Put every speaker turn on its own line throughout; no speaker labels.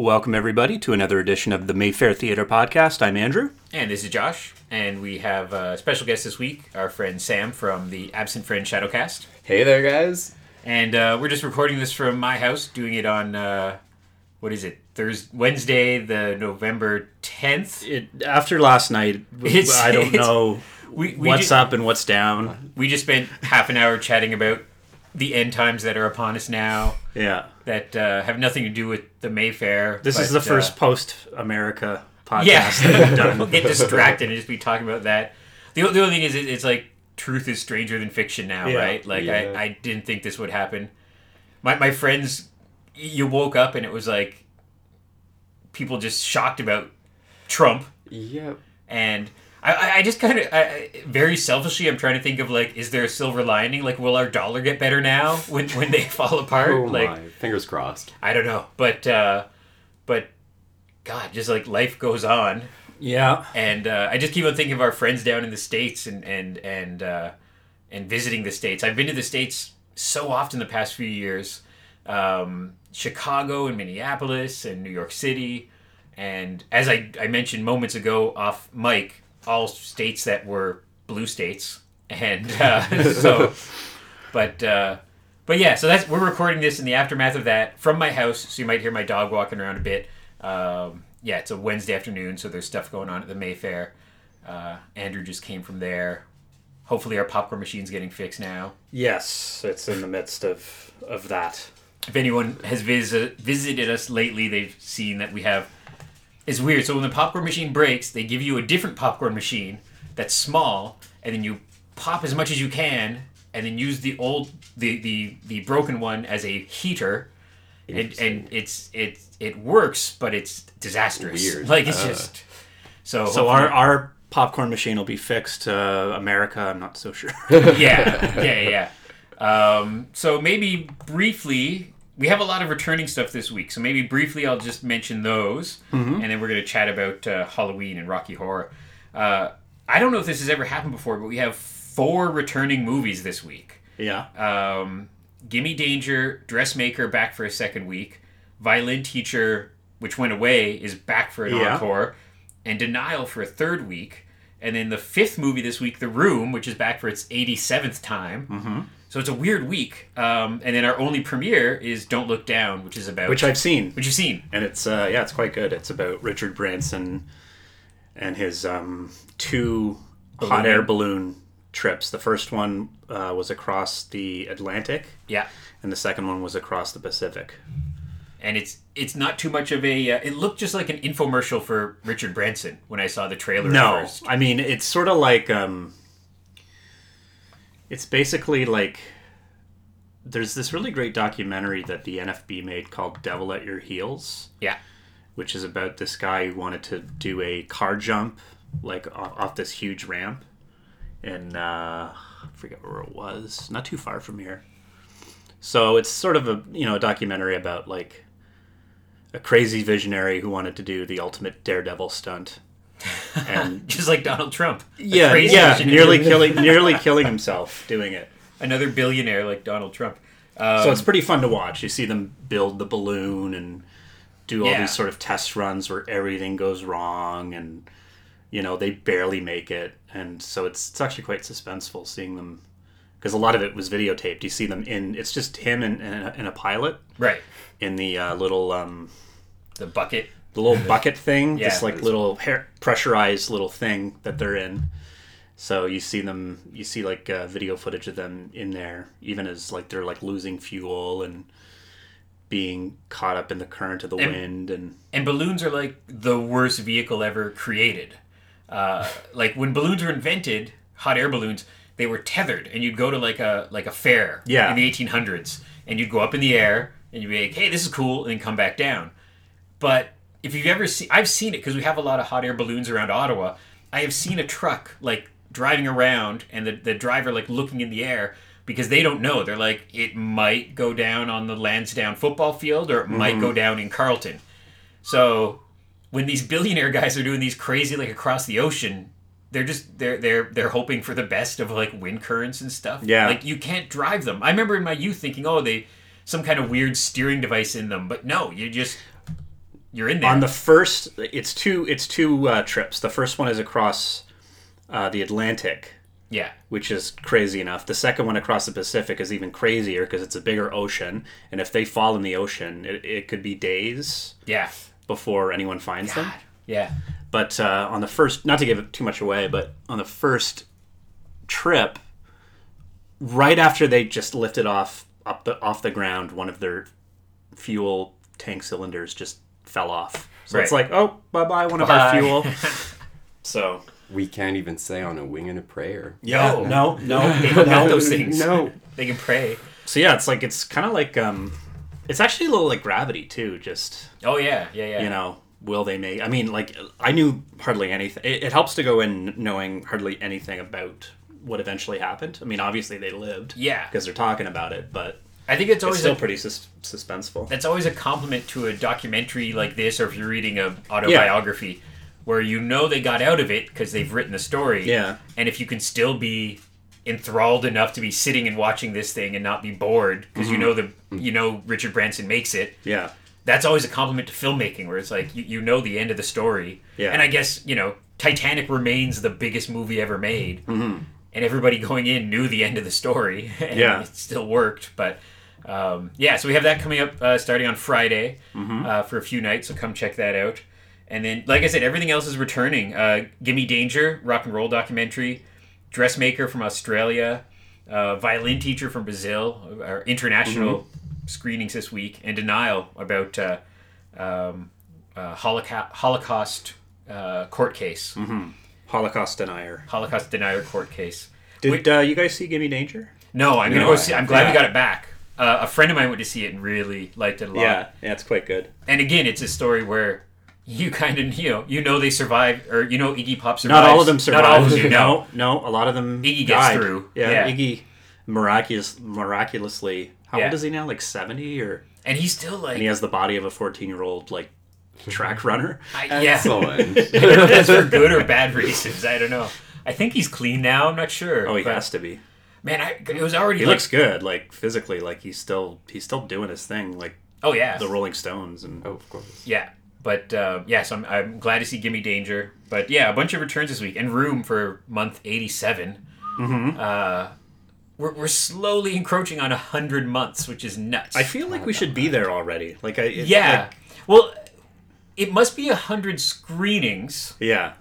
Welcome, everybody, to another edition of the Mayfair Theater Podcast. I'm Andrew.
And this is Josh, and we have a special guest this week, our friend Sam from the Absent Friend Shadowcast.
Hey there, guys.
And uh, we're just recording this from my house, doing it on, uh, what is it, Thursday, Wednesday, the November 10th.
It, after last night,
It's-
I don't know
We, we
what's
ju-
up and what's down.
We just spent half an hour chatting about the end times that are upon us now
Yeah.
that uh, have nothing to do with the Mayfair.
This is the first
uh,
post America podcast
yeah.
that we've done.
we'll get distracted and just be talking about that. The, the only thing is, it, it's like truth is stranger than fiction now,
Yeah.
right? Like
Yeah.
I, I didn't think this would happen. My my friends, you woke up and it was like people just shocked about Trump,
Yep.
and I, I- I just kind of very selfishly, I'm trying to think of like, is there a silver lining? Like, will our dollar get better now when when they fall apart?
Oh
like,
my. Fingers crossed.
I don't know, but uh, but God, just like life goes on
Yeah.
and uh, I just keep on thinking of our friends down in the states and and and uh, and visiting the states. I've been to the states so often the past few years, um, Chicago and Minneapolis and New York City, and as I, I mentioned moments ago off mic, all states that were blue states, and uh, so, but. Uh, but yeah, so that's we're recording this in the aftermath of that from my house, so you might hear my dog walking around a bit. Um, yeah, it's a Wednesday afternoon, so there's stuff going on at the Mayfair. Uh, Andrew just came from there. Hopefully, our popcorn machine's getting fixed now.
Yes, it's in the midst of, of that.
If anyone has visit, visited us lately, they've seen that we have. It's weird. So when the popcorn machine breaks, they give you a different popcorn machine that's small, and then you pop as much as you can, and then use the old the the, the broken one as a heater. And, and it's it it works, but it's disastrous.
Weird.
Like it's
Uh.
just so.
So our, our popcorn machine will be fixed. Uh, America, I'm not so sure.
yeah, yeah, yeah. Um, so maybe briefly, we have a lot of returning stuff this week. So maybe briefly, I'll just mention those, and then we're going to chat about uh, Halloween and Rocky Horror. Uh, I don't know if this has ever happened before, but we have four returning movies this week.
yeah.
Um, Gimme Danger, Dressmaker back for a second week, Violin Teacher, which went away, is back for an
Yeah.
encore, and Denial for a third week. And then the fifth movie this week, The Room, which is back for its 87th time. Mm-hmm. So it's a weird week. Um, and then our only premiere is Don't Look Down, which is about.
Which I've seen.
Which you've seen.
and it's uh, yeah, it's quite good. It's about Richard Branson and his um, two hot air balloon trips. The first one uh, was across the Atlantic,
Yeah.
and the second one was across the Pacific.
And it's it's not too much of a. Uh, it looked just like an infomercial for Richard Branson when I saw the trailer
No,
first.
I mean it's sort of like um, it's basically like there's this really great documentary that the NFB made called "Devil at Your Heels."
Yeah.
which is about this guy who wanted to do a car jump like off, this huge ramp and uh, I forget where it was, not too far from here. So it's sort of a you know a documentary about like a crazy visionary who wanted to do the ultimate daredevil stunt, and
Just like Donald Trump.
Yeah,
crazy
yeah, nearly killing nearly killing himself doing it.
another billionaire like Donald Trump. Um,
So it's pretty fun to watch. You see them build the balloon and do all
Yeah.
these sort of test runs where everything goes wrong and you know they barely make it and so it's it's actually quite suspenseful seeing them because a lot of it was videotaped. You see them in it's just him and, and, a, and a pilot
right.
in the uh, little um,
The bucket.
The little bucket thing,
Yeah.
this like little hair, pressurized little thing that they're in. So you see them, you see like uh, video footage of them in there, even as like they're like losing fuel and being caught up in the current of the
And-
wind and
And balloons are like the worst vehicle ever created. Uh, like when balloons were invented, hot air balloons, they were tethered, and you'd go to like a like a fair
Yeah.
in the 1800s, and you'd go up in the air, and you'd be like, "Hey, this is cool," and then come back down. But if you've ever seen, I've seen it because we have a lot of hot air balloons around Ottawa. I have seen a truck like driving around, and the the driver like looking in the air because they don't know. They're like, it might go down on the Lansdowne football field, or it might go mm-hmm. down in Carleton. So when these billionaire guys are doing these crazy like across the ocean, they're just they're they're they're hoping for the best of like wind currents and stuff.
Yeah.
Like you can't drive them. I remember in my youth thinking, oh, they some kind of weird steering device in them, but no, you just you're in there.
on the first it's two it's two uh, trips. The first one is across uh, the atlantic
yeah,
which is crazy enough. The second one across the pacific is even crazier because it's a bigger ocean and if they fall in the ocean it, it could be days
yeah,
before anyone finds them.
Yeah,
but uh, on the first not to give it too much away but on the first trip right after they just lifted off up the off the ground one of their fuel tank cylinders just fell off so it's like oh bye bye one of
Bye.
our fuel so
We can't even say on a wing and a prayer.
yeah
No.
no no
They don't have those things.
No.
They can pray.
so yeah it's like it's kind of like um it's actually a little like gravity too just
Oh yeah, yeah, yeah.
you know will they make i mean like i knew hardly anything it, it helps to go in knowing hardly anything about what eventually happened i mean obviously they lived
Yeah.
because they're talking about it but
I think it's
it's
always
still
a,
pretty sus- suspenseful
that's always a compliment to a documentary like this, or if you're reading a autobiography, where you know they got out of it because they've written the story.
Yeah.
And if you can still be enthralled enough to be sitting and watching this thing and not be bored because you know the you know Richard Branson makes it.
yeah
That's always a compliment to filmmaking, where it's like you, you know the end of the story.
Yeah.
And I guess you know Titanic remains the biggest movie ever made. Mm-hmm. And everybody going in knew the end of the story. And
Yeah.
It still worked, but. Um, yeah, so we have that coming up uh, starting on Friday
Mm-hmm.
uh, for a few nights, so come check that out. And then, like I said, everything else is returning. Uh, Gimme Danger, rock and roll documentary, dressmaker from Australia, uh, violin teacher from Brazil, our international
Mm-hmm.
screenings this week, and Denial about uh, um, uh, Holocaust, Holocaust uh, court case,
Mm-hmm. holocaust denier
Holocaust denier court case.
did uh, you guys see gimme danger
No, I'm gonna go
I
see. I'm glad we got it back. Uh, a friend of mine went to see it and really liked it a lot.
yeah yeah it's quite good
And again, it's a story where you kind of you know you know they survive or you know Iggy Pop survives.
not all of them survive.
Not all of them.
No no a lot of them
Iggy gets
died.
through.
yeah,
Yeah.
iggy miraculous miraculously how
Yeah.
old is he now like 70 or
And he's still like,
and he has the body of a 14 year old like track runner
I, yeah.
Excellent.
I don't know if that's for good or bad reasons. I don't know. I think he's clean now. I'm not sure.
oh he
but,
has to be
Man, I, it was already
he
like,
looks good like physically like he's still he's still doing his thing like
oh yeah,
the rolling stones and
oh, of course.
yeah. But uh, yeah, so I'm, I'm glad to see Gimme Danger. But yeah, a bunch of returns this week and Room for month 87.
Mm-hmm.
Uh, we're, we're slowly encroaching on 100 months, which is nuts.
i feel like we should be there already like i it-
Yeah.
like-
well, it must be a hundred screenings.
yeah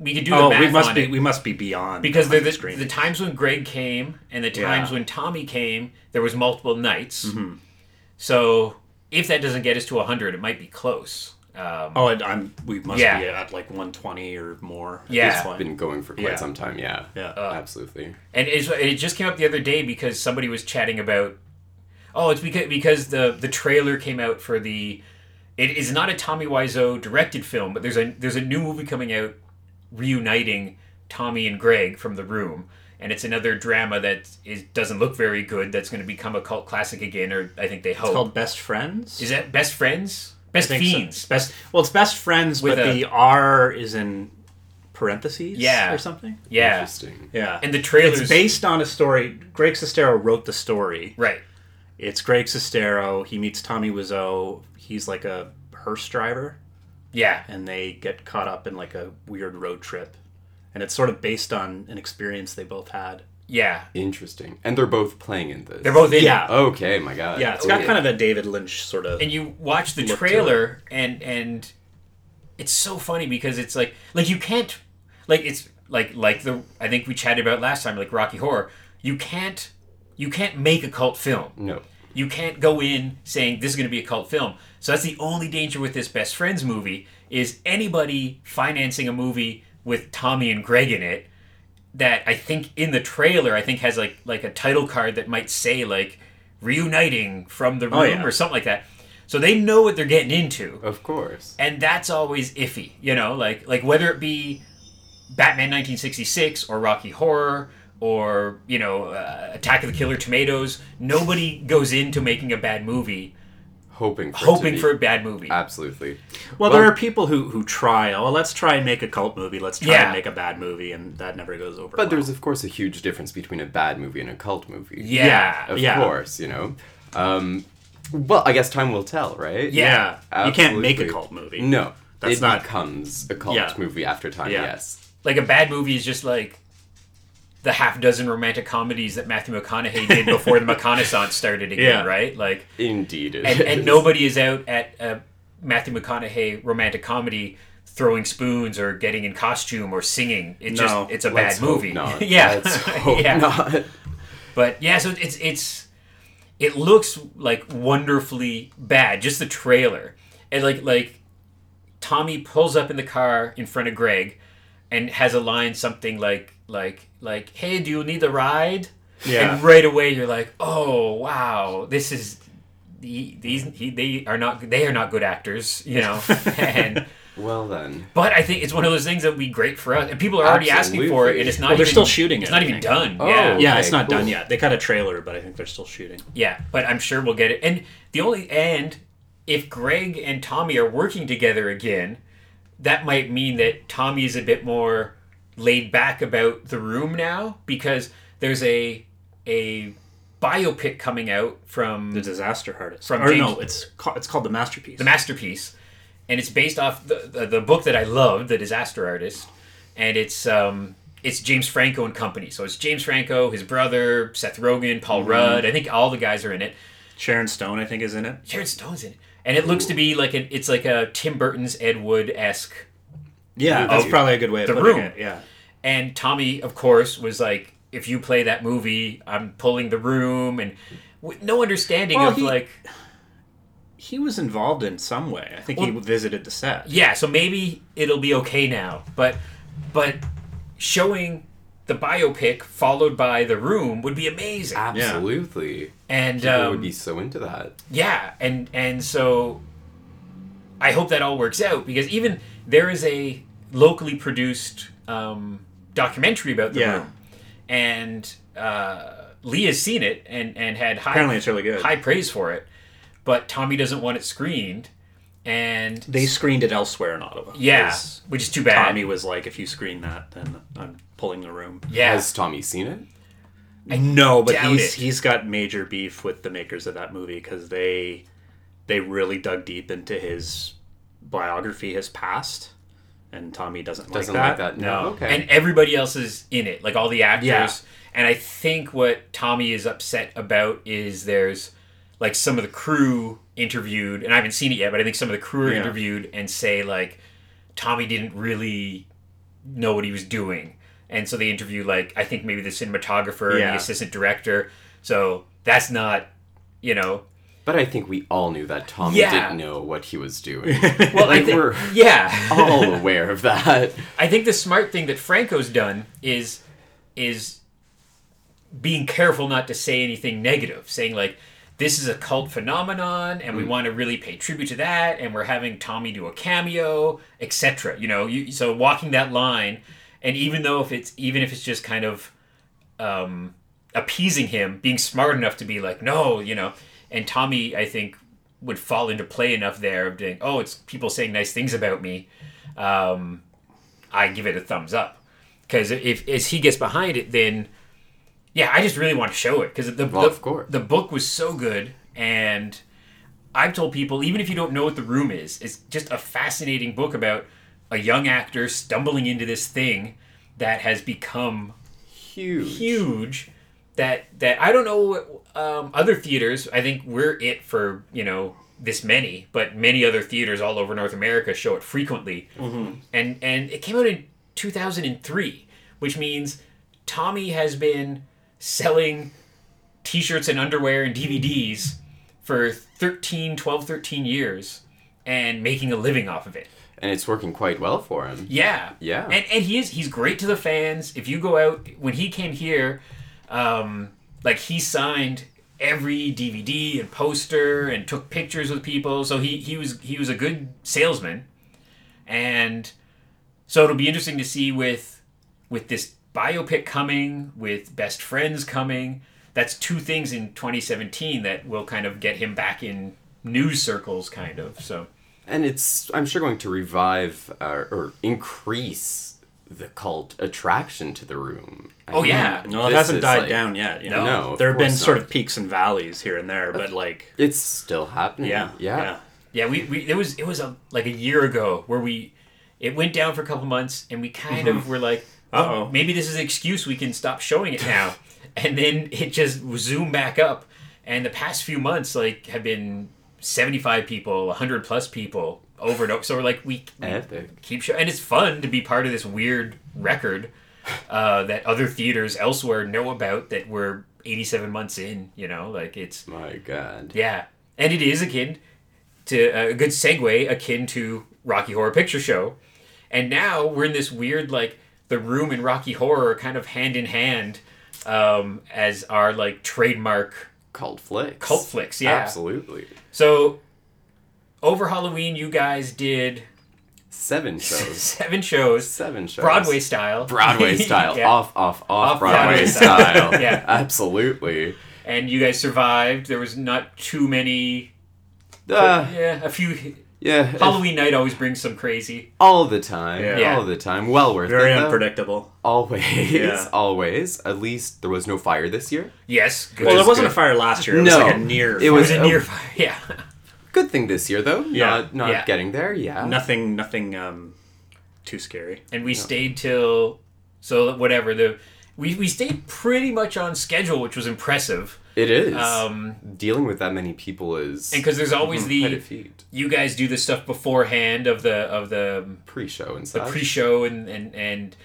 We could do the
oh
math
we must
on
be
it
we must be beyond
because the, the,
screen.
the times when Greg came and the times
Yeah.
when Tommy came, there was multiple nights.
Mm-hmm.
So if that doesn't get us to hundred, it might be close. Um,
oh and i'm we must
Yeah.
be at like 120 or more
Yeah.
this point.
Been going for quite
Yeah.
some time. Yeah.
yeah
Absolutely.
And it's, it just came up the other day because somebody was chatting about. Oh, it's because because the the trailer came out for the. It is not a Tommy Wiseau directed film, but there's a there's a new movie coming out, reuniting Tommy and Greg from The Room, and it's another drama that is doesn't look very good. That's going to become a cult classic again, or I think they hope.
it's called best friends
is that Best Friends? Best
I think so.
Fiends.
best well it's best friends
With
but
a-
the r is in parentheses
Yeah.
or something
Yeah,
Interesting.
yeah
and the trailers
it's based on a story greg sestero wrote the story
right.
it's greg sestero he meets tommy wiseau he's like a hearse driver
Yeah,
and they get caught up in like a weird road trip and it's sort of based on an experience they both had
yeah.
Interesting. And they're both playing in this.
They're both in.
yeah
it.
Okay, my God.
yeah it's
Oh,
got kind of a david lynch sort of
and you watch the trailer and and it's so funny because it's like like you can't like it's like like the I think we chatted about last time like Rocky Horror you can't you can't make a cult film
No.
You can't go in saying this is going to be a cult film so that's the only danger with this best friends movie is anybody financing a movie with Tommy and Greg in it that I think in the trailer I think has like like a title card that might say like reuniting from the oh, room
Oh, yeah.
or something like that. So they know what they're getting into,
Of course.
and that's always iffy, you know, like like whether it be Batman 1966 or Rocky Horror or you know uh, Attack of the Killer Tomatoes. Nobody goes into making a bad movie
Hoping for
hoping for a bad movie.
Absolutely.
well, there are people who who try oh let's try and make a cult movie let's try
Yeah.
and make a bad movie and that never goes over
But
well.
there's, of course, a huge difference between a bad movie and a cult movie.
yeah,
Of
Yeah.
course, you know. Um, Well, I guess time will tell, right?
Yeah.
you can't make a cult movie.
No,
That's
it
not-
becomes a cult
Yeah.
movie after time.
Yeah.
Yes.
like a bad movie is just like the half dozen romantic comedies that Matthew McConaughey did before the McConaissance started again,
Yeah.
right? Like,
Indeed, it
and, and nobody is out at a Matthew McConaughey romantic comedy throwing spoons or getting in costume or singing. It's
No,
just it's a bad movie.
Not.
yeah, yeah.
not.
But yeah, so it's it's it looks like wonderfully bad. Just the trailer, and like like Tommy pulls up in the car in front of Greg, and has a line something like like like Hey, do you need a ride?
Yeah.
And right away you're like, Oh wow, this is. he- These he, they are not they are not good actors, you know, and
Well then,
but I think it's one of those things that would be great for us, and people are already asking for it, and it's not.
Well, they're
even,
still shooting
It's
it,
not even done.
Oh.
yeah,
Yeah, it's not done yet. They cut a trailer, but I think they're still shooting.
Yeah, but I'm sure we'll get it. And the only and if Greg and Tommy are working together again, that might mean that Tommy is a bit more laid back about the room now because there's a a biopic coming out from
The Disaster Artist.
From
or
James-
no, it's called, it's called The Masterpiece.
the masterpiece, and it's based off the, the the book that I loved, The Disaster Artist, and it's um it's James Franco and company. So it's James Franco, his brother, Seth Rogen, Paul Rudd. I think all the guys are in it.
Sharon Stone, I think, is in it.
Sharon Stone's in it, and it looks to be like an it's like a Tim Burton's Ed Wood esque.
Yeah, that's probably a good way of
The
putting
Room.
it. Yeah.
And Tommy, of course, was like, "If you play that movie, I'm pulling the room," and with no understanding
Well,
of
he-
like,
He was involved in some way. I think he visited the set.
yeah. So maybe it'll be okay now, but but showing the biopic followed by the room would be amazing.
absolutely,
and
people
um,
would be so into that.
Yeah, and and so I hope that all works out because even there is a locally produced um, documentary about the
Yeah.
room, and uh, Lee has seen it and and had high
Apparently, it's really good.
high praise for it, but Tommy doesn't want it screened, and
They screened it elsewhere in Ottawa.
yeah,
'cause
which is too bad.
Tommy was like, if you screen that, then I'm pulling the room.
yeah,
Has Tommy seen it?
No, but
doubt
he's
it.
he's got major beef with the makers of that movie because they they really dug deep into his biography, his past, and Tommy doesn't,
Doesn't
like
like
that.
that? No.
No,
Okay.
and everybody else is in it, like all the actors.
Yeah.
And I think what Tommy is upset about is there's like some of the crew interviewed, and I haven't seen it yet, but I think some of the crew are
Yeah.
interviewed and say like Tommy didn't really know what he was doing, and so they interview like I think maybe the cinematographer and the assistant director. So that's not, you know,
But I think we all knew that Tommy
Yeah.
didn't know what he was doing.
well, I
Like,
think,
we're-
yeah,
all aware of that.
I think the smart thing that Franco's done is is being careful not to say anything negative, saying like this is a cult phenomenon and we want to really pay tribute to that and we're having Tommy do a cameo, etc. You know, you, so walking that line and even though if it's even if it's just kind of um, appeasing him, being smart enough to be like, no, you know, and Tommy, I think, would fall into play enough there of doing, oh, it's people saying nice things about me. Um, I give it a thumbs up because if as he gets behind it, then yeah, I just really want to show it because the
Well,
the, the book was so good and. I've told people, even if you don't know what the room is, it's just a fascinating book about a young actor stumbling into this thing that has become
Huge.
huge that that I don't know um, other theaters. I think we're it for you know this many, but many other theaters all over North America show it frequently. Mm-hmm. And and it came out in 2003, which means Tommy has been selling t-shirts and underwear and DVDs for 13, 12, 13 years and making a living off of it.
And it's working quite well for him.
Yeah.
Yeah.
And and he is he's great to the fans. If you go out when he came here, um, like he signed every DVD and poster and took pictures with people. So he he was he was a good salesman. And so it'll be interesting to see with with this biopic coming, with best friends coming. That's two things in 2017 that will kind of get him back in news circles, kind of. So
and it's I'm sure going to revive uh, or increase the cult attraction to the room. I
Oh,
mean,
yeah.
No, it hasn't died
like-
down yet. You know?
No, of
there have been
course
sort
not.
of peaks and valleys here and there, but like,
It's still happening.
yeah,
yeah.
yeah.
Yeah, we, we it was it was a like a year ago where we it went down for a couple months and we kind of were like, oh,
Uh-oh.
maybe this is an excuse we can stop showing it now, and then it just zoomed back up, and the past few months like have been seventy five people, hundred plus people over and over. So we're like we, we keep showing, and it's fun to be part of this weird record uh, that other theaters elsewhere know about that we're eighty seven months in. You know, like it's
My God.
yeah, and it is akin to a good segue akin to Rocky Horror Picture Show, and now we're in this weird like the room and Rocky Horror are kind of hand in hand um, as our like trademark
Cult flicks.
cult flicks. Yeah.
Absolutely.
So over Halloween, you guys did
Seven shows.
seven shows,
Seven shows.
Broadway style.
Broadway style.
Yeah.
Off, off, off,
Off
Broadway
Broadway
style.
Yeah.
Absolutely.
and you guys survived. There was not too many.
Uh,
yeah, a few.
yeah.
Halloween night always brings some crazy.
All the time.
Yeah.
All the time. Well worth
Very
it. though.
unpredictable.
Always.
Yeah.
Always. At least there was no fire this year.
Yes, good.
Well, there wasn't
good.
a fire last year. It was
No.
like a near.
It
it
was
was a
a-
near fire. Yeah.
Good thing this year, though.
Yeah.
Not, not
Yeah.
getting there. Yeah.
nothing, nothing um, too scary.
and we stayed till so whatever the we, we stayed pretty much on schedule which was impressive
It is.
um
Dealing with that many people is
and because there's always the
feat.
you guys do the stuff beforehand of the of the
Pre-show and stuff.
the pre-show and and and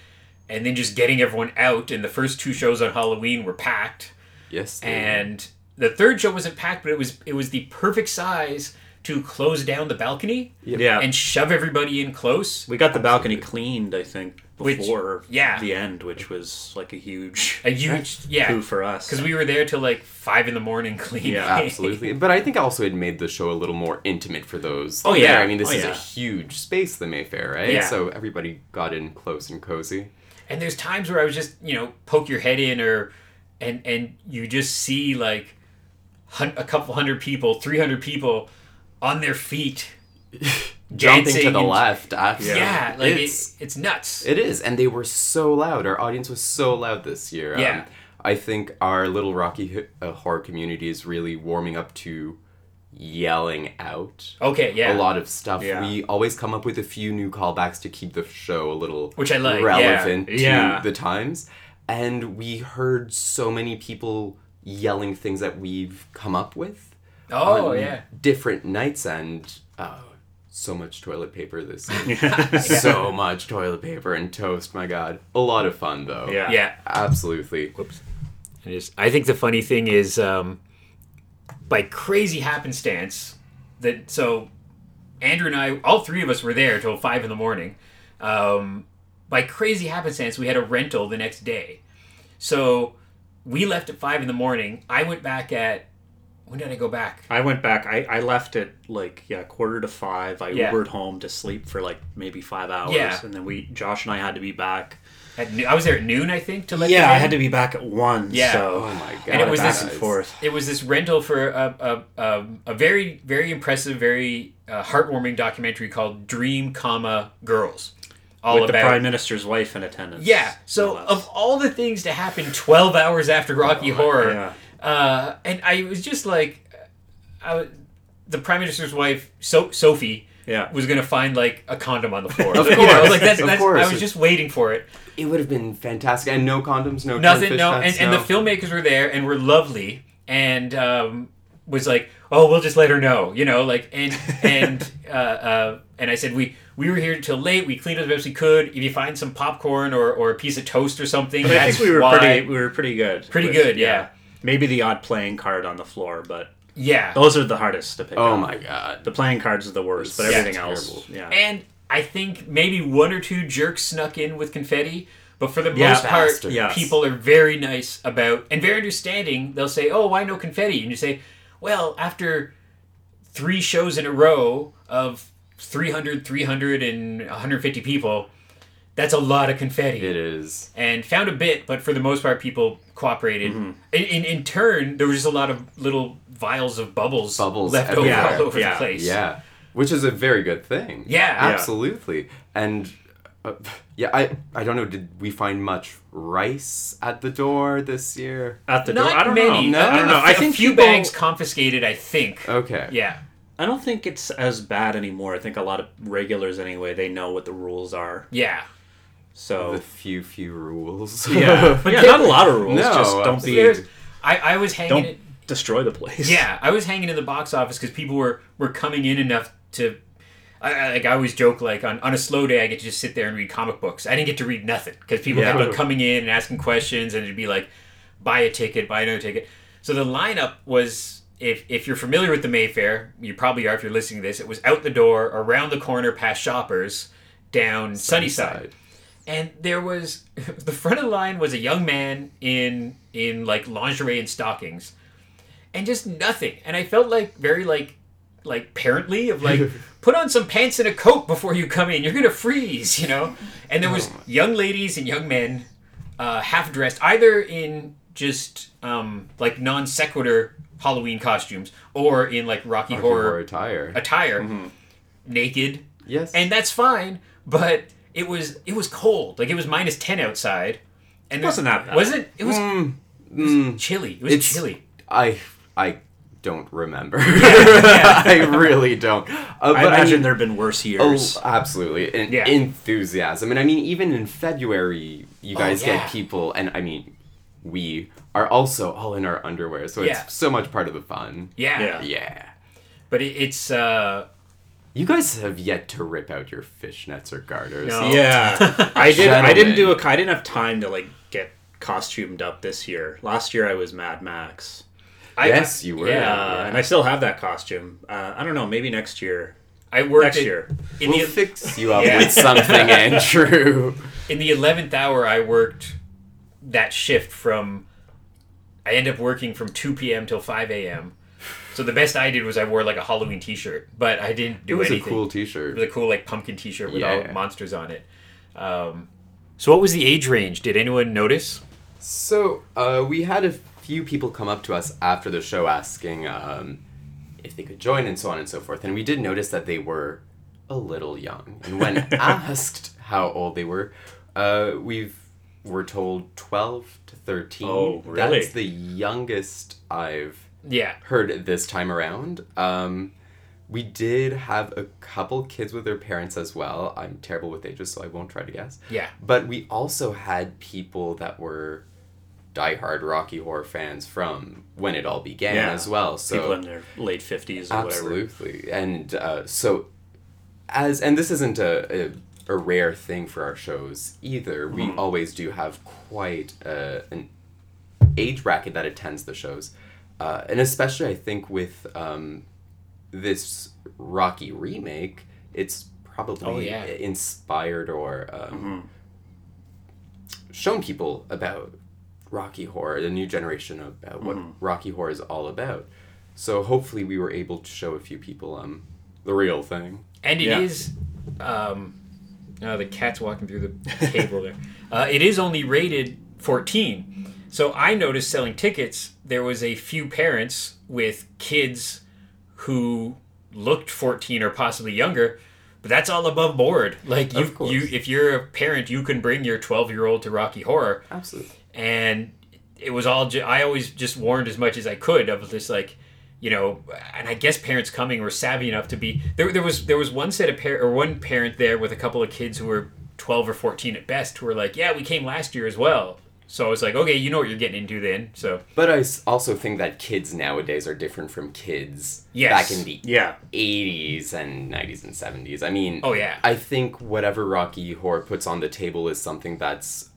and then just getting everyone out and the first two shows on halloween were packed
yes. they
and the third show wasn't packed but it was it was the perfect size to close down the balcony
Yeah,
and shove everybody in close
we got the balcony cleaned. I think
Which-
before
yeah.
the end, which was like a huge
a huge yeah
coup for us.
because we were there till like five in the morning cleaning.
Yeah,
Absolutely. But I think also it made the show a little more intimate for those.
Oh, yeah.
there. I mean, this
Oh,
is a huge space, the Mayfair, right?
Yeah.
So everybody got in close and cozy.
and there's times where I was just you know poke your head in or and and you just see like hun- a couple hundred people, three hundred people on their feet,
Jumping to the
and-
left. Absolutely.
Yeah, like
it's,
it's it's nuts.
it is. And they were so loud. Our audience was so loud this year. Um,
Yeah.
I think our little Rocky uh, horror community is really warming up to yelling out
okay, yeah,
a lot of stuff.
Yeah.
We always come up with a few new callbacks to keep the show a little
Which I like, yeah.
relevant to
Yeah.
the times. And we heard so many people yelling things that we've come up with
Oh
on
yeah,
different nights and oh, so much toilet paper this year. so much toilet paper and toast, my god. A lot of fun though.
Yeah.
yeah.
Absolutely.
It is. I think the funny thing is, um, by crazy happenstance, that so Andrew and I, all three of us were there till five in the morning. Um, by crazy happenstance, we had a rental the next day, so we left at five in the morning. I went back at when did I go back?
I went back. I, I left at like yeah quarter to five. I
Yeah.
Ubered home to sleep for like maybe five hours,
Yeah.
and then we Josh and I had to be back.
At noo- I was there at noon, I think, to let.
yeah, I had to be back at one.
Yeah.
So
Oh my god.
And it was
back
this-
and forth.
It was this rental for a a, a, a very very impressive, very uh, heartwarming documentary called Dream, comma Girls, all
With
about
the prime minister's wife in attendance.
Yeah. So of all the things to happen 12 hours after Rocky Horror,
yeah.
uh, and I was just like, I, the prime minister's wife, so- Sophie,
yeah,
was gonna find like a condom on the floor.
Of
You know,
course.
like that's,
Of
that's
course.
I was just waiting for it.
It would have been fantastic. And no condoms, no
Nothing.
fish
No.
nuts,
And, and
no.
the filmmakers were there and were lovely and um, was like, oh, we'll just let her know, you know, like and and uh, uh, and I said we. We were here till late. We cleaned up as best we could. If you find some popcorn or, or a piece of toast or something,
But I think we were
why-
pretty we were pretty good.
Pretty
with-
good, yeah.
Maybe the odd playing card on the floor, but
Yeah.
those are the hardest to pick.
Oh
up.
my god.
The playing cards are the worst, but
Yeah,
everything
terrible.
else, yeah.
And I think maybe one or two jerks snuck in with confetti, but for the
Yeah,
most part,
bastards.
Yes.
people are very nice about and very understanding. They'll say, "Oh, why no confetti?" And you say, "Well, after three shows in a row of 300, 300, and 150 people, that's a lot of confetti."
It is.
and found a bit, but for the most part, people cooperated.
Mm-hmm.
In, in, in turn, there was just a lot of little vials of bubbles,
Bubbles
left over
everywhere.
all over
Yeah,
the place.
Yeah. Which is a very good thing.
Yeah.
Absolutely. And Uh, yeah, I I don't know. Did we find much rice at the door this year?
At the door, I don't
many.
know.
No?
I don't know.
A
I think
few
people,
bags confiscated. I think.
Okay.
Yeah.
I don't think it's as bad anymore. I think a lot of regulars, anyway, they know what the rules are.
Yeah.
So
The few few rules.
yeah,
But
yeah, not a lot of rules.
No,
just don't be,
I, I was hanging.
don't
it-
destroy the place.
Yeah, I was hanging in the box office because people were were coming in enough to. I, I, like I always joke, like on, on a slow day, I get to just sit there and read comic books. I didn't get to read nothing because people
Yeah.
kept on coming in and asking questions, and it'd be like, buy a ticket, buy another ticket. So the lineup was, if if you're familiar with the Mayfair, you probably are if you're listening to this. It was out the door, around the corner, past Shoppers, down Sunnyside. And there was the front of the line was a young man in in like lingerie and stockings and just nothing. And i felt like very like like parently of like put on some pants and a coat before you come in. You're gonna freeze you know? And there was young ladies and young men uh, half dressed either in just um, like non sequitur halloween costumes or in like rocky,
Rocky
horror,
Horror attire.
attire naked
yes.
and that's fine. But it was it was cold, like it was minus ten outside, and there-
Wasn't that bad.
Wasn't it was
Mm,
chilly? It was chilly.
I I don't remember. I really don't. Uh,
I
but
imagine
mean-
there have been worse years.
Oh, absolutely. And
Yeah.
enthusiasm. And I mean, even in February, you guys
Oh, yeah.
get people, and I mean, we are also all in our underwear, so
Yeah.
it's so much part of the fun.
Yeah,
Yeah.
Yeah.
but it, it's uh,
You guys have yet to rip out your fishnets or garters.
No.
yeah, I did. I didn't do a. I didn't have time to like get costumed up this year. Last year I was Mad Max.
I,
Yes, you were.
Yeah,
Uh, and I still have that costume. Uh, I don't know. Maybe next year.
I worked
Next
at-
year.
in
We'll
the
fix you up
Yeah.
with something, Andrew.
in the eleventh hour. I worked that shift from. I end up working from two p.m. till five a.m. So the best I did was I wore like a Halloween T-shirt, but I didn't do anything.
It was
anything.
a cool T-shirt.
It was a cool like pumpkin T-shirt with
Yeah.
all monsters on it. Um, so what was the age range? Did anyone notice?
So uh, we had a few people come up to us after the show asking um, if they could join and so on and so forth, and we did notice that they were a little young. And when asked how old they were, uh, we've were told twelve to thirteen.
Oh, really?
That's the youngest I've
Yeah.
heard this time around. Um, we did have a couple kids with their parents as well. I'm terrible with ages, so I won't try to guess.
Yeah.
But we also had people that were diehard Rocky Horror fans from when it all began
Yeah.
as well. So
People in their late fifties or whatever.
absolutely, and uh, so as and this isn't a, a a rare thing for our shows either. We
Mm-hmm.
always do have quite uh, an age bracket that attends the shows, uh, and especially I think with um, this Rocky remake, it's probably
Oh, yeah.
inspired or um,
Mm-hmm.
shown people about Rocky Horror, the new generation about what
Mm-hmm.
Rocky Horror is all about. So hopefully we were able to show a few people um the real thing.
And it
Yeah.
is. Um, oh, the cat's walking through the cable there. Uh, it is only rated 14. So I noticed selling tickets, there was a few parents with kids who looked 14 or possibly younger, but that's all above board. Like you, you, if you're a parent, you can bring your 12 year old to Rocky Horror,
Absolutely.
and it was all. Ju- I always just warned as much as I could of this, like, you know, and I guess parents coming were savvy enough to be there. There was there was one set of parent or one parent there with a couple of kids who were twelve or fourteen at best, who were like, "Yeah, we came last year as well." So I was like, "Okay, you know what you're getting into then." So
But I also think that kids nowadays are different from kids
Yes.
back in the
Yeah.
80s and 90s and 70s. I mean,
Oh, yeah.
I think whatever Rocky Horror puts on the table is something that's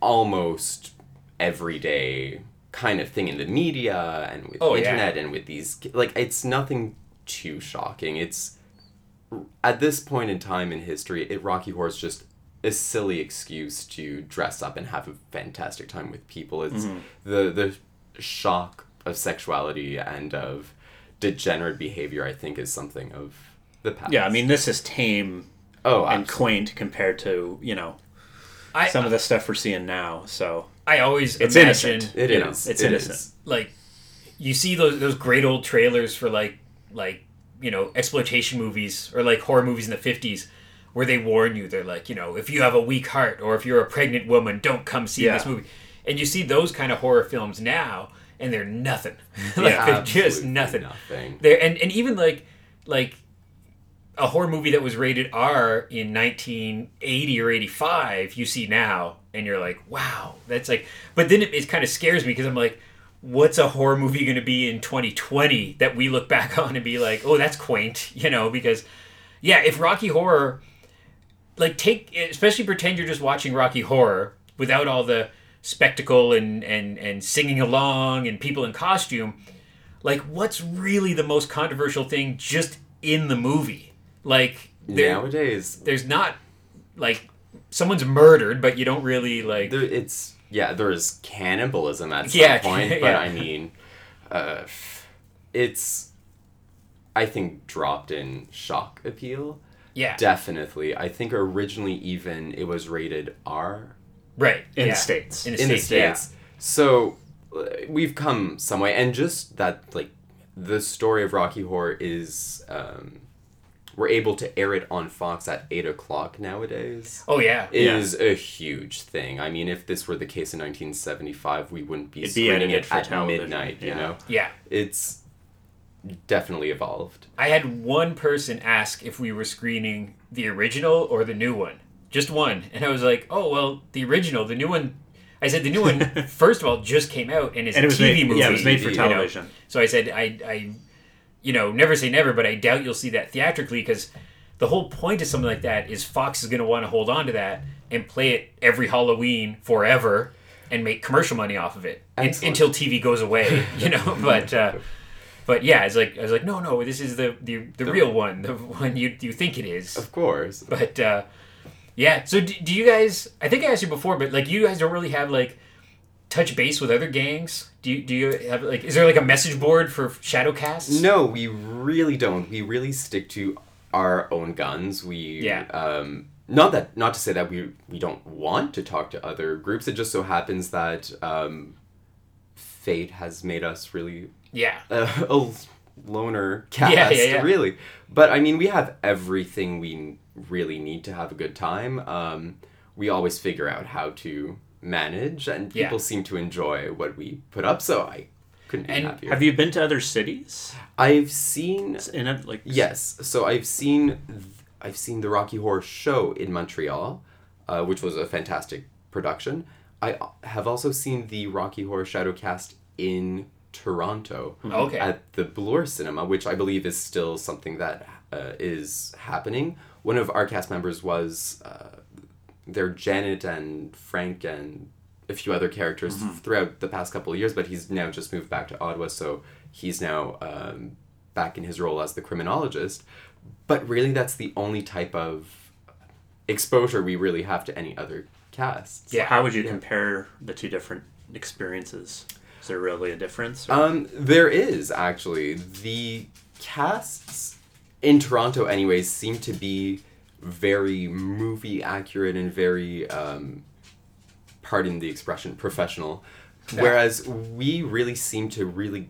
almost everyday kind of thing in the media and with
Oh,
the
yeah.
internet and with these like it's nothing too shocking. It's at this point in time in history, it Rocky Horror is just a silly excuse to dress up and have a fantastic time with people. It's
Mm-hmm.
the the shock of sexuality and of degenerate behavior. I think is something of the past.
Yeah. I mean, this is tame
oh,
and quaint compared to you know
I
some of the stuff we're seeing now. So
I always
It's
imagine
innocent.
It
you know,
is.
it's
It
innocent.
is.
like you see those those great old trailers for like like you know exploitation movies or like horror movies in the 50s where they warn you. They're like, you know, if you have a weak heart or if you're a pregnant woman, don't come see
Yeah.
this movie. And you see those kind of horror films now, and they're nothing. like
Yeah,
they're just nothing.
Nothing.
There and, and even like like a horror movie that was rated R in 1980 or 85, you see now, and you're like, wow, that's like. But then it, it kind of scares me because I'm like, what's a horror movie going to be in 2020 that we look back on and be like, oh, that's quaint, you know? Because yeah, if Rocky Horror, like take especially pretend you're just watching Rocky Horror without all the spectacle and and and singing along and people in costume like what's really the most controversial thing just in the movie like there,
Nowadays,
there's not like someone's murdered but you don't really like
there, it's yeah, there is cannibalism at some
Yeah,
point, but. I mean, uh, it's I think dropped in shock appeal.
yeah
Definitely, I think originally even it was rated R
right
In the. States.
in the
in
states,
the states. So uh, we've come some way, and just that like the story of Rocky Horror is. Um, we're able to air it on Fox at eight o'clock nowadays.
oh yeah
is a huge thing. I mean, if this were the case in 1975, we wouldn't be
It'd
screening
edited
it
for
at
television,
midnight. You know,
yeah
it's definitely evolved.
I had one person ask if we were screening the original or the new one. Just one. And I was like, oh, well, the original, the new one. I said, the new one, first of all, just came out and it's
and it was
a TV
made,
movie.
yeah, it was made for
you know.
television.
So I said, I, I, you know, never say never, but I doubt you'll see that theatrically because the whole point of something like that is Fox is going to want to hold on to that and play it every Halloween forever and make commercial money off of it
Excellent.
until TV goes away, you know. But uh, but yeah, it's like I was like, no, no, this is the the, the real one, the one you you think it is.
Of course.
But uh, yeah, so do, do you guys? I think I asked you before, but like you guys don't really have like touch base with other gangs. Do you do you have like is there like a message board for shadow casts?
No, we really don't. We really stick to our own guns. We
Yeah.
Um, not that not to say that we we don't want to talk to other groups. It just so happens that um, fate has made us really
Yeah.
a, a loner cast,
Yeah, yeah, yeah.
really. But I mean, we have everything we really need to have a good time. Um, we always figure out how to manage, and
Yeah.
people seem to enjoy what we put up. So I couldn't be happier.
Have you been to other cities?
I've seen
In a, like
yes. So I've seen I've seen the Rocky Horror Show in Montreal, uh, which was a fantastic production. I have also seen the Rocky Horror Shadowcast in Toronto
Okay.
at the Bloor Cinema, which I believe is still something that uh, is happening. One of our cast members was uh, there, Janet and Frank and a few other characters throughout the past couple of years, but he's now just moved back to Ottawa, so he's now um, back in his role as the criminologist. But really, that's the only type of exposure we really have to any other casts.
Yeah.
How would you compare the two different experiences? Is there really a difference? or-
Um, there is actually the casts in Toronto, anyways, seem to be very movie accurate and very, um, pardon the expression, professional. Whereas we really seem to really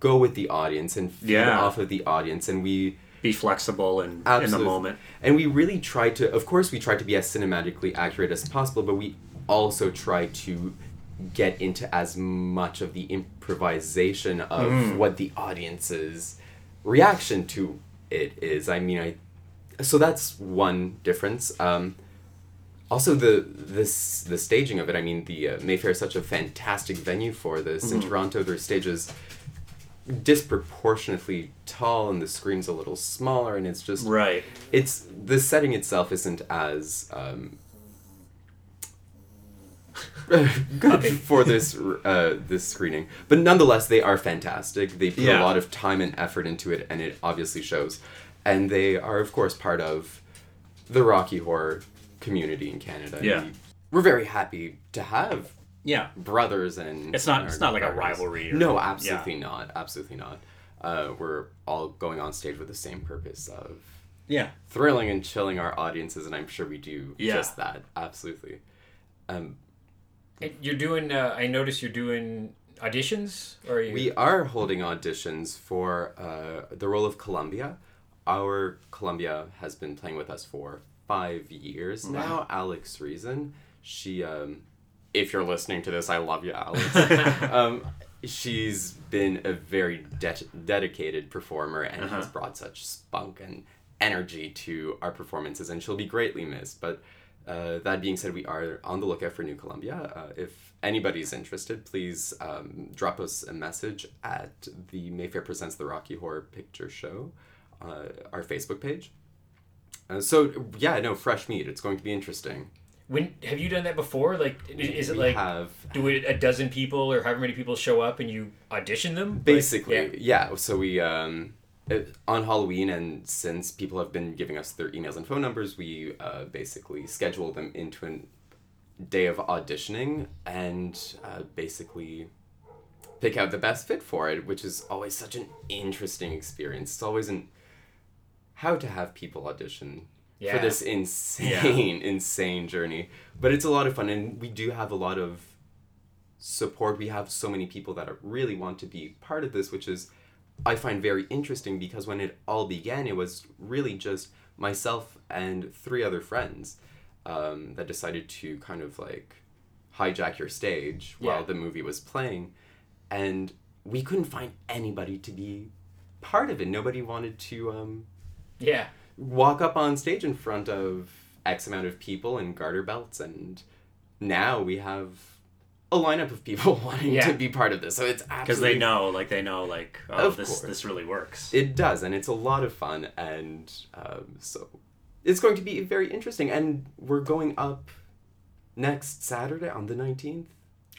go with the audience and feed
Yeah.
off of the audience, and we
Be flexible and in the moment.
and we really try to of course we try to be as cinematically accurate as possible but we also try to get into as much of the improvisation of
Mm.
what the audience's reaction to it is i mean i so that's one difference um, also the this the staging of it i mean the uh, mayfair is such a fantastic venue for this
Mm-hmm.
in toronto their stages disproportionately tall and the screen's a little smaller and it's just
Right.
it's the setting itself isn't as um, good for this uh, this screening, but nonetheless they are fantastic. They put
Yeah.
a lot of time and effort into it, and it obviously shows. And they are, of course, part of the Rocky Horror community in Canada.
Yeah.
We, we're very happy to have
Yeah.
brothers and
It's not- it's not like a rivalry or-
no absolutely not absolutely not uh, we're all going on stage with the same purpose of
Yeah.
thrilling and chilling our audiences and i'm sure we do
Yeah.
just that absolutely um,
You're doing. Uh, I noticed you're doing auditions, or are you?
we are holding auditions for uh, the role of columbia our Columbia has been playing with us for five years now. Alex Reason, she, um, if you're listening to this, I love you, Alex. um, she's been a very de- dedicated performer and has brought such spunk and energy to our performances, and she'll be greatly missed. But uh, that being said, we are on the lookout for New Columbia. Uh, if anybody's interested, please um, drop us a message at the Mayfair Presents the Rocky Horror Picture Show, uh, our Facebook page. Uh, so yeah, no fresh meat. It's going to be interesting.
When have you done that before? Like, is it
we
like
have
do it a dozen people or however many people show up and you audition them? Like,
basically
yeah.
yeah. So we um, it, on Halloween, and since people have been giving us their emails and phone numbers, we uh, basically schedule them into a day of auditioning and uh, basically pick out the best fit for it, which is always such an interesting experience. It's always an how to have people audition
Yeah.
for this insane, insane journey. But it's a lot of fun, and we do have a lot of support. We have so many people that are, really want to be part of this, which is I find very interesting because when it all began, it was really just myself and three other friends um, that decided to kind of like hijack your stage
Yeah.
while the movie was playing, and we couldn't find anybody to be part of it. Nobody wanted to. Um,
Yeah.
walk up on stage in front of X amount of people in garter belts, and now we have a lineup of people wanting
Yeah.
to be part of this. So it's
because they know, like they know, like oh,
Of
this
course.
this really works.
it does, and it's a lot of fun, and um, so it's going to be very interesting. And we're going up next Saturday on the nineteenth.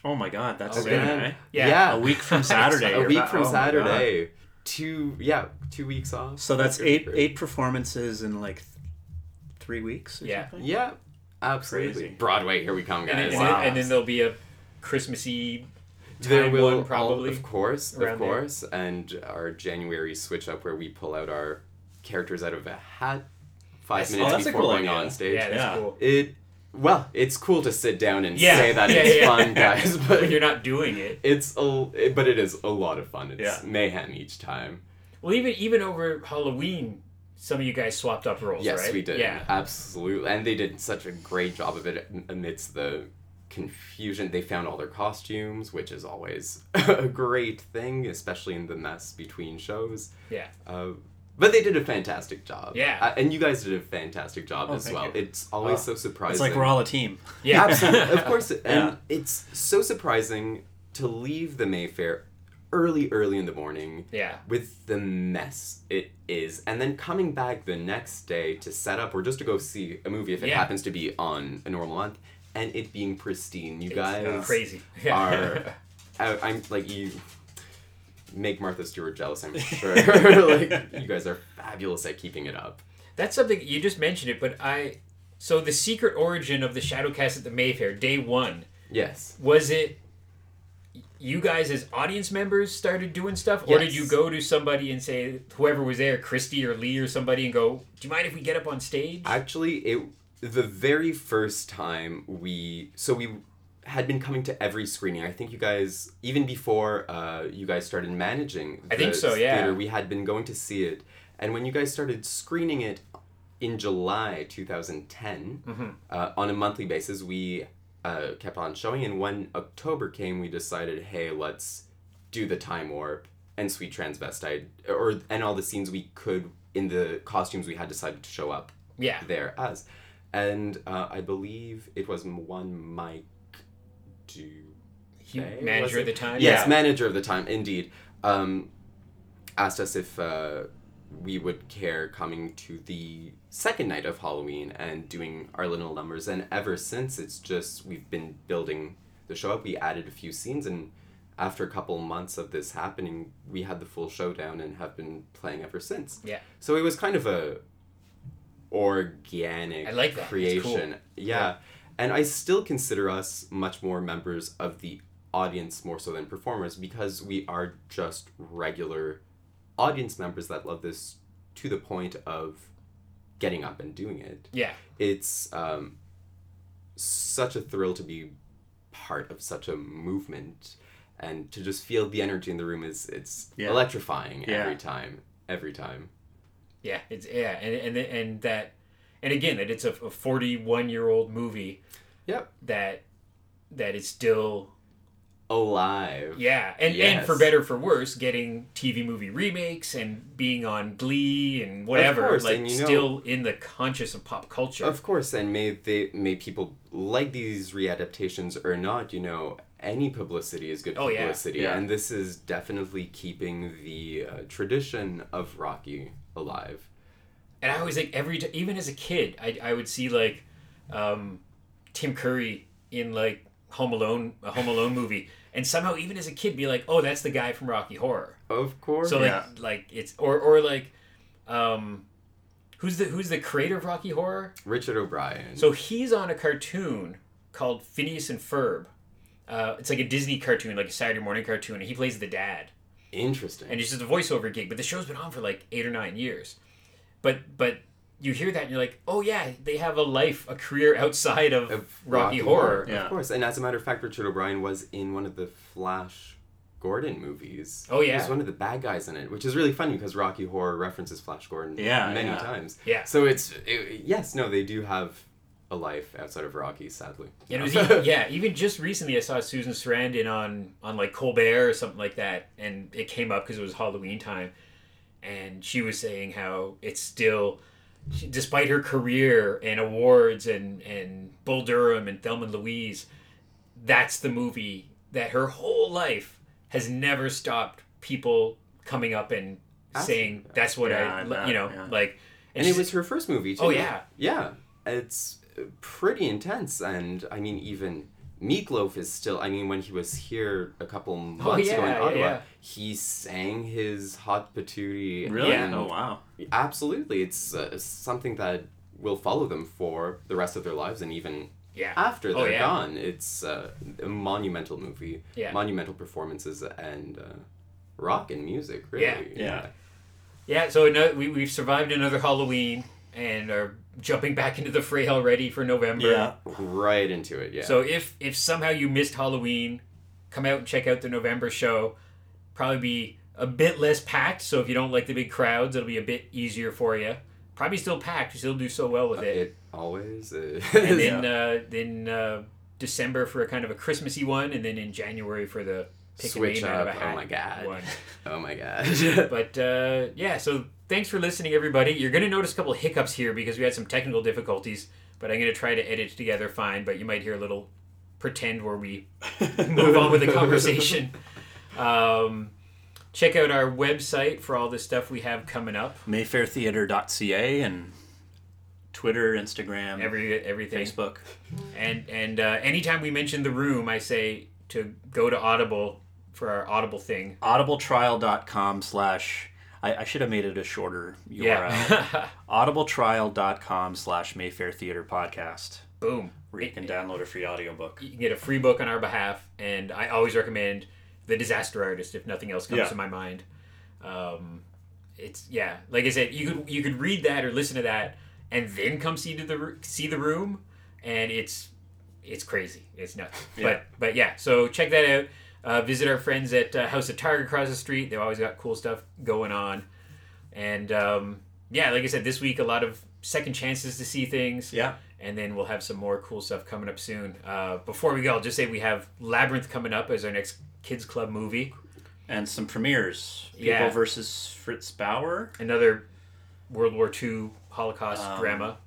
oh my god, that's
Oh,
soon, eh?
Yeah.
A week from Saturday.
a week
back-
from
oh my God.
Saturday. Two yeah, two weeks off.
So that's eight
great.
eight performances in like th- three weeks. Or
Yeah.
something?
Yeah, absolutely.
Crazy.
Broadway, here we come,
And, then,
guys.
and,
Wow.
then, and then there'll be a Christmassy
There
time
will
one
all-
probably.
of course, of
around there.
course, and our January switch up where we pull out our characters out of a hat five
That's-
minutes
oh, that's a
before
cool
going
idea.
on stage.
Yeah, that's
Yeah.
cool.
It well, it's cool to sit down and
Yeah,
say that
yeah,
it's
yeah.
fun, guys, but
When you're not doing it.
it's a but it is a lot of fun. It's
Yeah.
mayhem each time.
Well, even even over Halloween, some of you guys swapped up roles,
Yes,
right?
we did.
Yeah.
Absolutely. And they did such a great job of it amidst the confusion. They found all their costumes, which is always a great thing, especially in the mess between shows.
Yeah.
Uh, but they did a fantastic job.
Yeah.
Uh, and you guys did a fantastic job
Oh,
as well.
you.
It's always
Oh.
so surprising.
It's like we're all a team.
Yeah.
Absolutely. of course. And
Yeah.
it's so surprising to leave the Mayfair early, early in the morning
yeah.
with the mess it is, and then coming back the next day to set up or just to go see a movie if it
Yeah.
happens to be on a normal month, and it being pristine. You
It's
guys
crazy. Yeah.
are. I, I'm like you. Make Martha Stewart jealous, I'm sure. like you guys are fabulous at keeping it up.
That's something you just mentioned it, but I. So the secret origin of the Shadowcast at the Mayfair, day one,
Yes.
was it you guys as audience members started doing stuff, or did you go to somebody and say whoever was there, Christy or Lee or somebody, and go, "Do you mind if we get up on stage?"
Actually, it the very first time we so we had been coming to every screening. I think you guys even before uh, you guys started managing.
I think so, yeah.
Theater, we had been going to see it, and when you guys started screening it in July 2010
Mm-hmm.
uh, on a monthly basis, we uh, kept on showing. And when October came, we decided, hey, let's do the time warp and sweet transvestite, or and all the scenes we could in the costumes we had decided to show up
yeah.
there as. And uh, I believe it was one Mike Du.
Manager of the time.
Yes,
yeah.
manager of the time, indeed. Um, asked us if uh, we would care coming to the second night of Halloween and doing our little numbers. And ever since, it's just we've been building the show up. We added a few scenes, and after a couple months of this happening, we had the full showdown and have been playing ever since.
Yeah.
So it was kind of a organic
I like that. It's
creation.
cool.
Yeah. And I still consider us much more members of the audience more so than performers because we are just regular audience members that love this to the point of getting up and doing it.
Yeah.
It's um, such a thrill to be part of such a movement and to just feel the energy in the room is it's
Yeah.
electrifying
Yeah.
every time every time
Yeah, it's yeah, and and and that, and again that it's a, a forty-one year old movie
Yep.
that that is still
Alive.
yeah, and and for better or for worse, getting TV movie remakes and being on Glee and whatever,
course,
like
and you know-
still in the conscious of pop culture.
Of course, and may they may people like these readaptations or not, you know, any publicity is good
Oh, yeah.
publicity,
Yeah.
and this is definitely keeping the uh, tradition of Rocky alive.
And I always like every t- even as a kid, I, I would see like um, Tim Curry in like Home Alone, a Home Alone movie, and somehow even as a kid be like, oh, that's the guy from Rocky Horror.
Of course.
So like
Yeah.
like it's or or like um, who's the who's the creator of Rocky Horror?
Richard O'Brien.
So he's on a cartoon called Phineas and Ferb. Uh, it's like a Disney cartoon, like a Saturday morning cartoon, and he plays the dad.
interesting.
and it's just a voiceover gig. But the show's been on for like eight or nine years. But but you hear that and you're like, oh yeah, they have a life, a career outside of,
Of
Rocky, Horror.
Yeah.
Of course. And as a matter of fact, Richard O'Brien was in one of the Flash Gordon movies.
Oh, yeah.
He
yeah.
was one of the bad guys in it, which is really funny because Rocky Horror references Flash Gordon
Yeah,
many
yeah.
times.
Yeah.
So it's it, yes, no, they do have a life outside of Rocky, sadly.
And it was even, yeah, even just recently I saw Susan Sarandon on on like Colbert or something like that, and it came up because it was Halloween time, and she was saying how it's still, she, despite her career and awards and and Bull Durham and Thelma and Louise, that's the movie that her whole life has never stopped people coming up and saying that's what
Yeah,
I,
I
you know,
yeah.
like,
and it was her first movie too.
Oh, yeah.
Yeah. It's pretty intense and I mean even Meatloaf is still I mean when he was here a couple months
Oh, yeah,
ago in Ottawa,
yeah.
he sang his hot patootie
Really?
Yeah.
Oh wow.
Absolutely, it's uh, something that will follow them for the rest of their lives, and even
yeah,
after
Oh,
they're
yeah.
gone. It's uh, a monumental movie,
Yeah.
monumental performances, and uh, rock and music. Really,
Yeah.
Yeah.
Yeah, so no, we, we've survived another Halloween and are jumping back into the fray already for November.
Yeah.
right into it. Yeah.
So if if somehow you missed Halloween, come out and check out the November show. Probably be a bit less packed, so if you don't like the big crowds, it'll be a bit easier for you. Probably still packed. You still do so well with it.
it always is.
and then uh, then uh, December for a kind of a Christmassy one, and then in January for the pick
Switch
a name out of
up.
a
Oh my god.
one.
Oh my god.
But uh, yeah, so thanks for listening, everybody. You're going to notice a couple of hiccups here because we had some technical difficulties, but I'm going to try to edit together fine. But you might hear a little pretend where we move on with the conversation. Um, check out our website for all the stuff we have coming up.
Mayfairtheater.ca and Twitter, Instagram,
Every everything.
Facebook.
And and uh, anytime we mention the room, I say to go to Audible for our Audible thing.
audibletrial.com slash I, I should have made it a shorter URL.
Yeah.
audibletrial.com slash Mayfair Theater Podcast,
Boom.
where you can download a free audiobook.
you can get a free book on our behalf and i always recommend the disaster artist if nothing else comes
Yeah.
to my mind um, it's yeah like i said you could you could read that or listen to that and then come see to the see the room and it's it's crazy it's nuts
Yeah.
but but yeah so check that out uh, visit our friends at uh, House of Targ across the street they've always got cool stuff going on and um, yeah like i said this week a lot of second chances to see things
Yeah.
and then we'll have some more cool stuff coming up soon. Uh, before we go, I'll just say we have Labyrinth coming up as our next Kids Club movie.
And some premieres. People
Yeah.
versus Fritz Bauer.
Another World War II Holocaust
Um,
drama.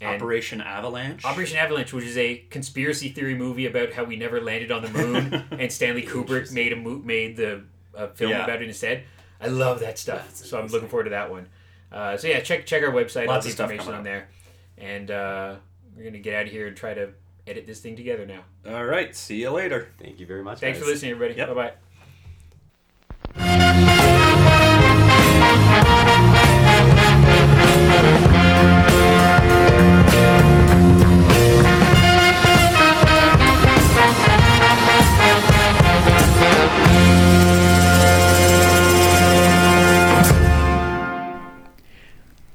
And
Operation Avalanche.
Operation Avalanche, which is a conspiracy theory movie about how we never landed on the moon, and Stanley Kubrick made a mo- made the a film
Yeah.
about it instead. I love that stuff,
That's
so I'm looking forward to that one. Uh, so yeah, check check our website, all
Lots of stuff
information
coming
on there, and uh, we're gonna get out of here and try to edit this thing together now.
All right. See you later.
Thank you very much.
Thanks for listening, everybody.
Yep.
Bye bye.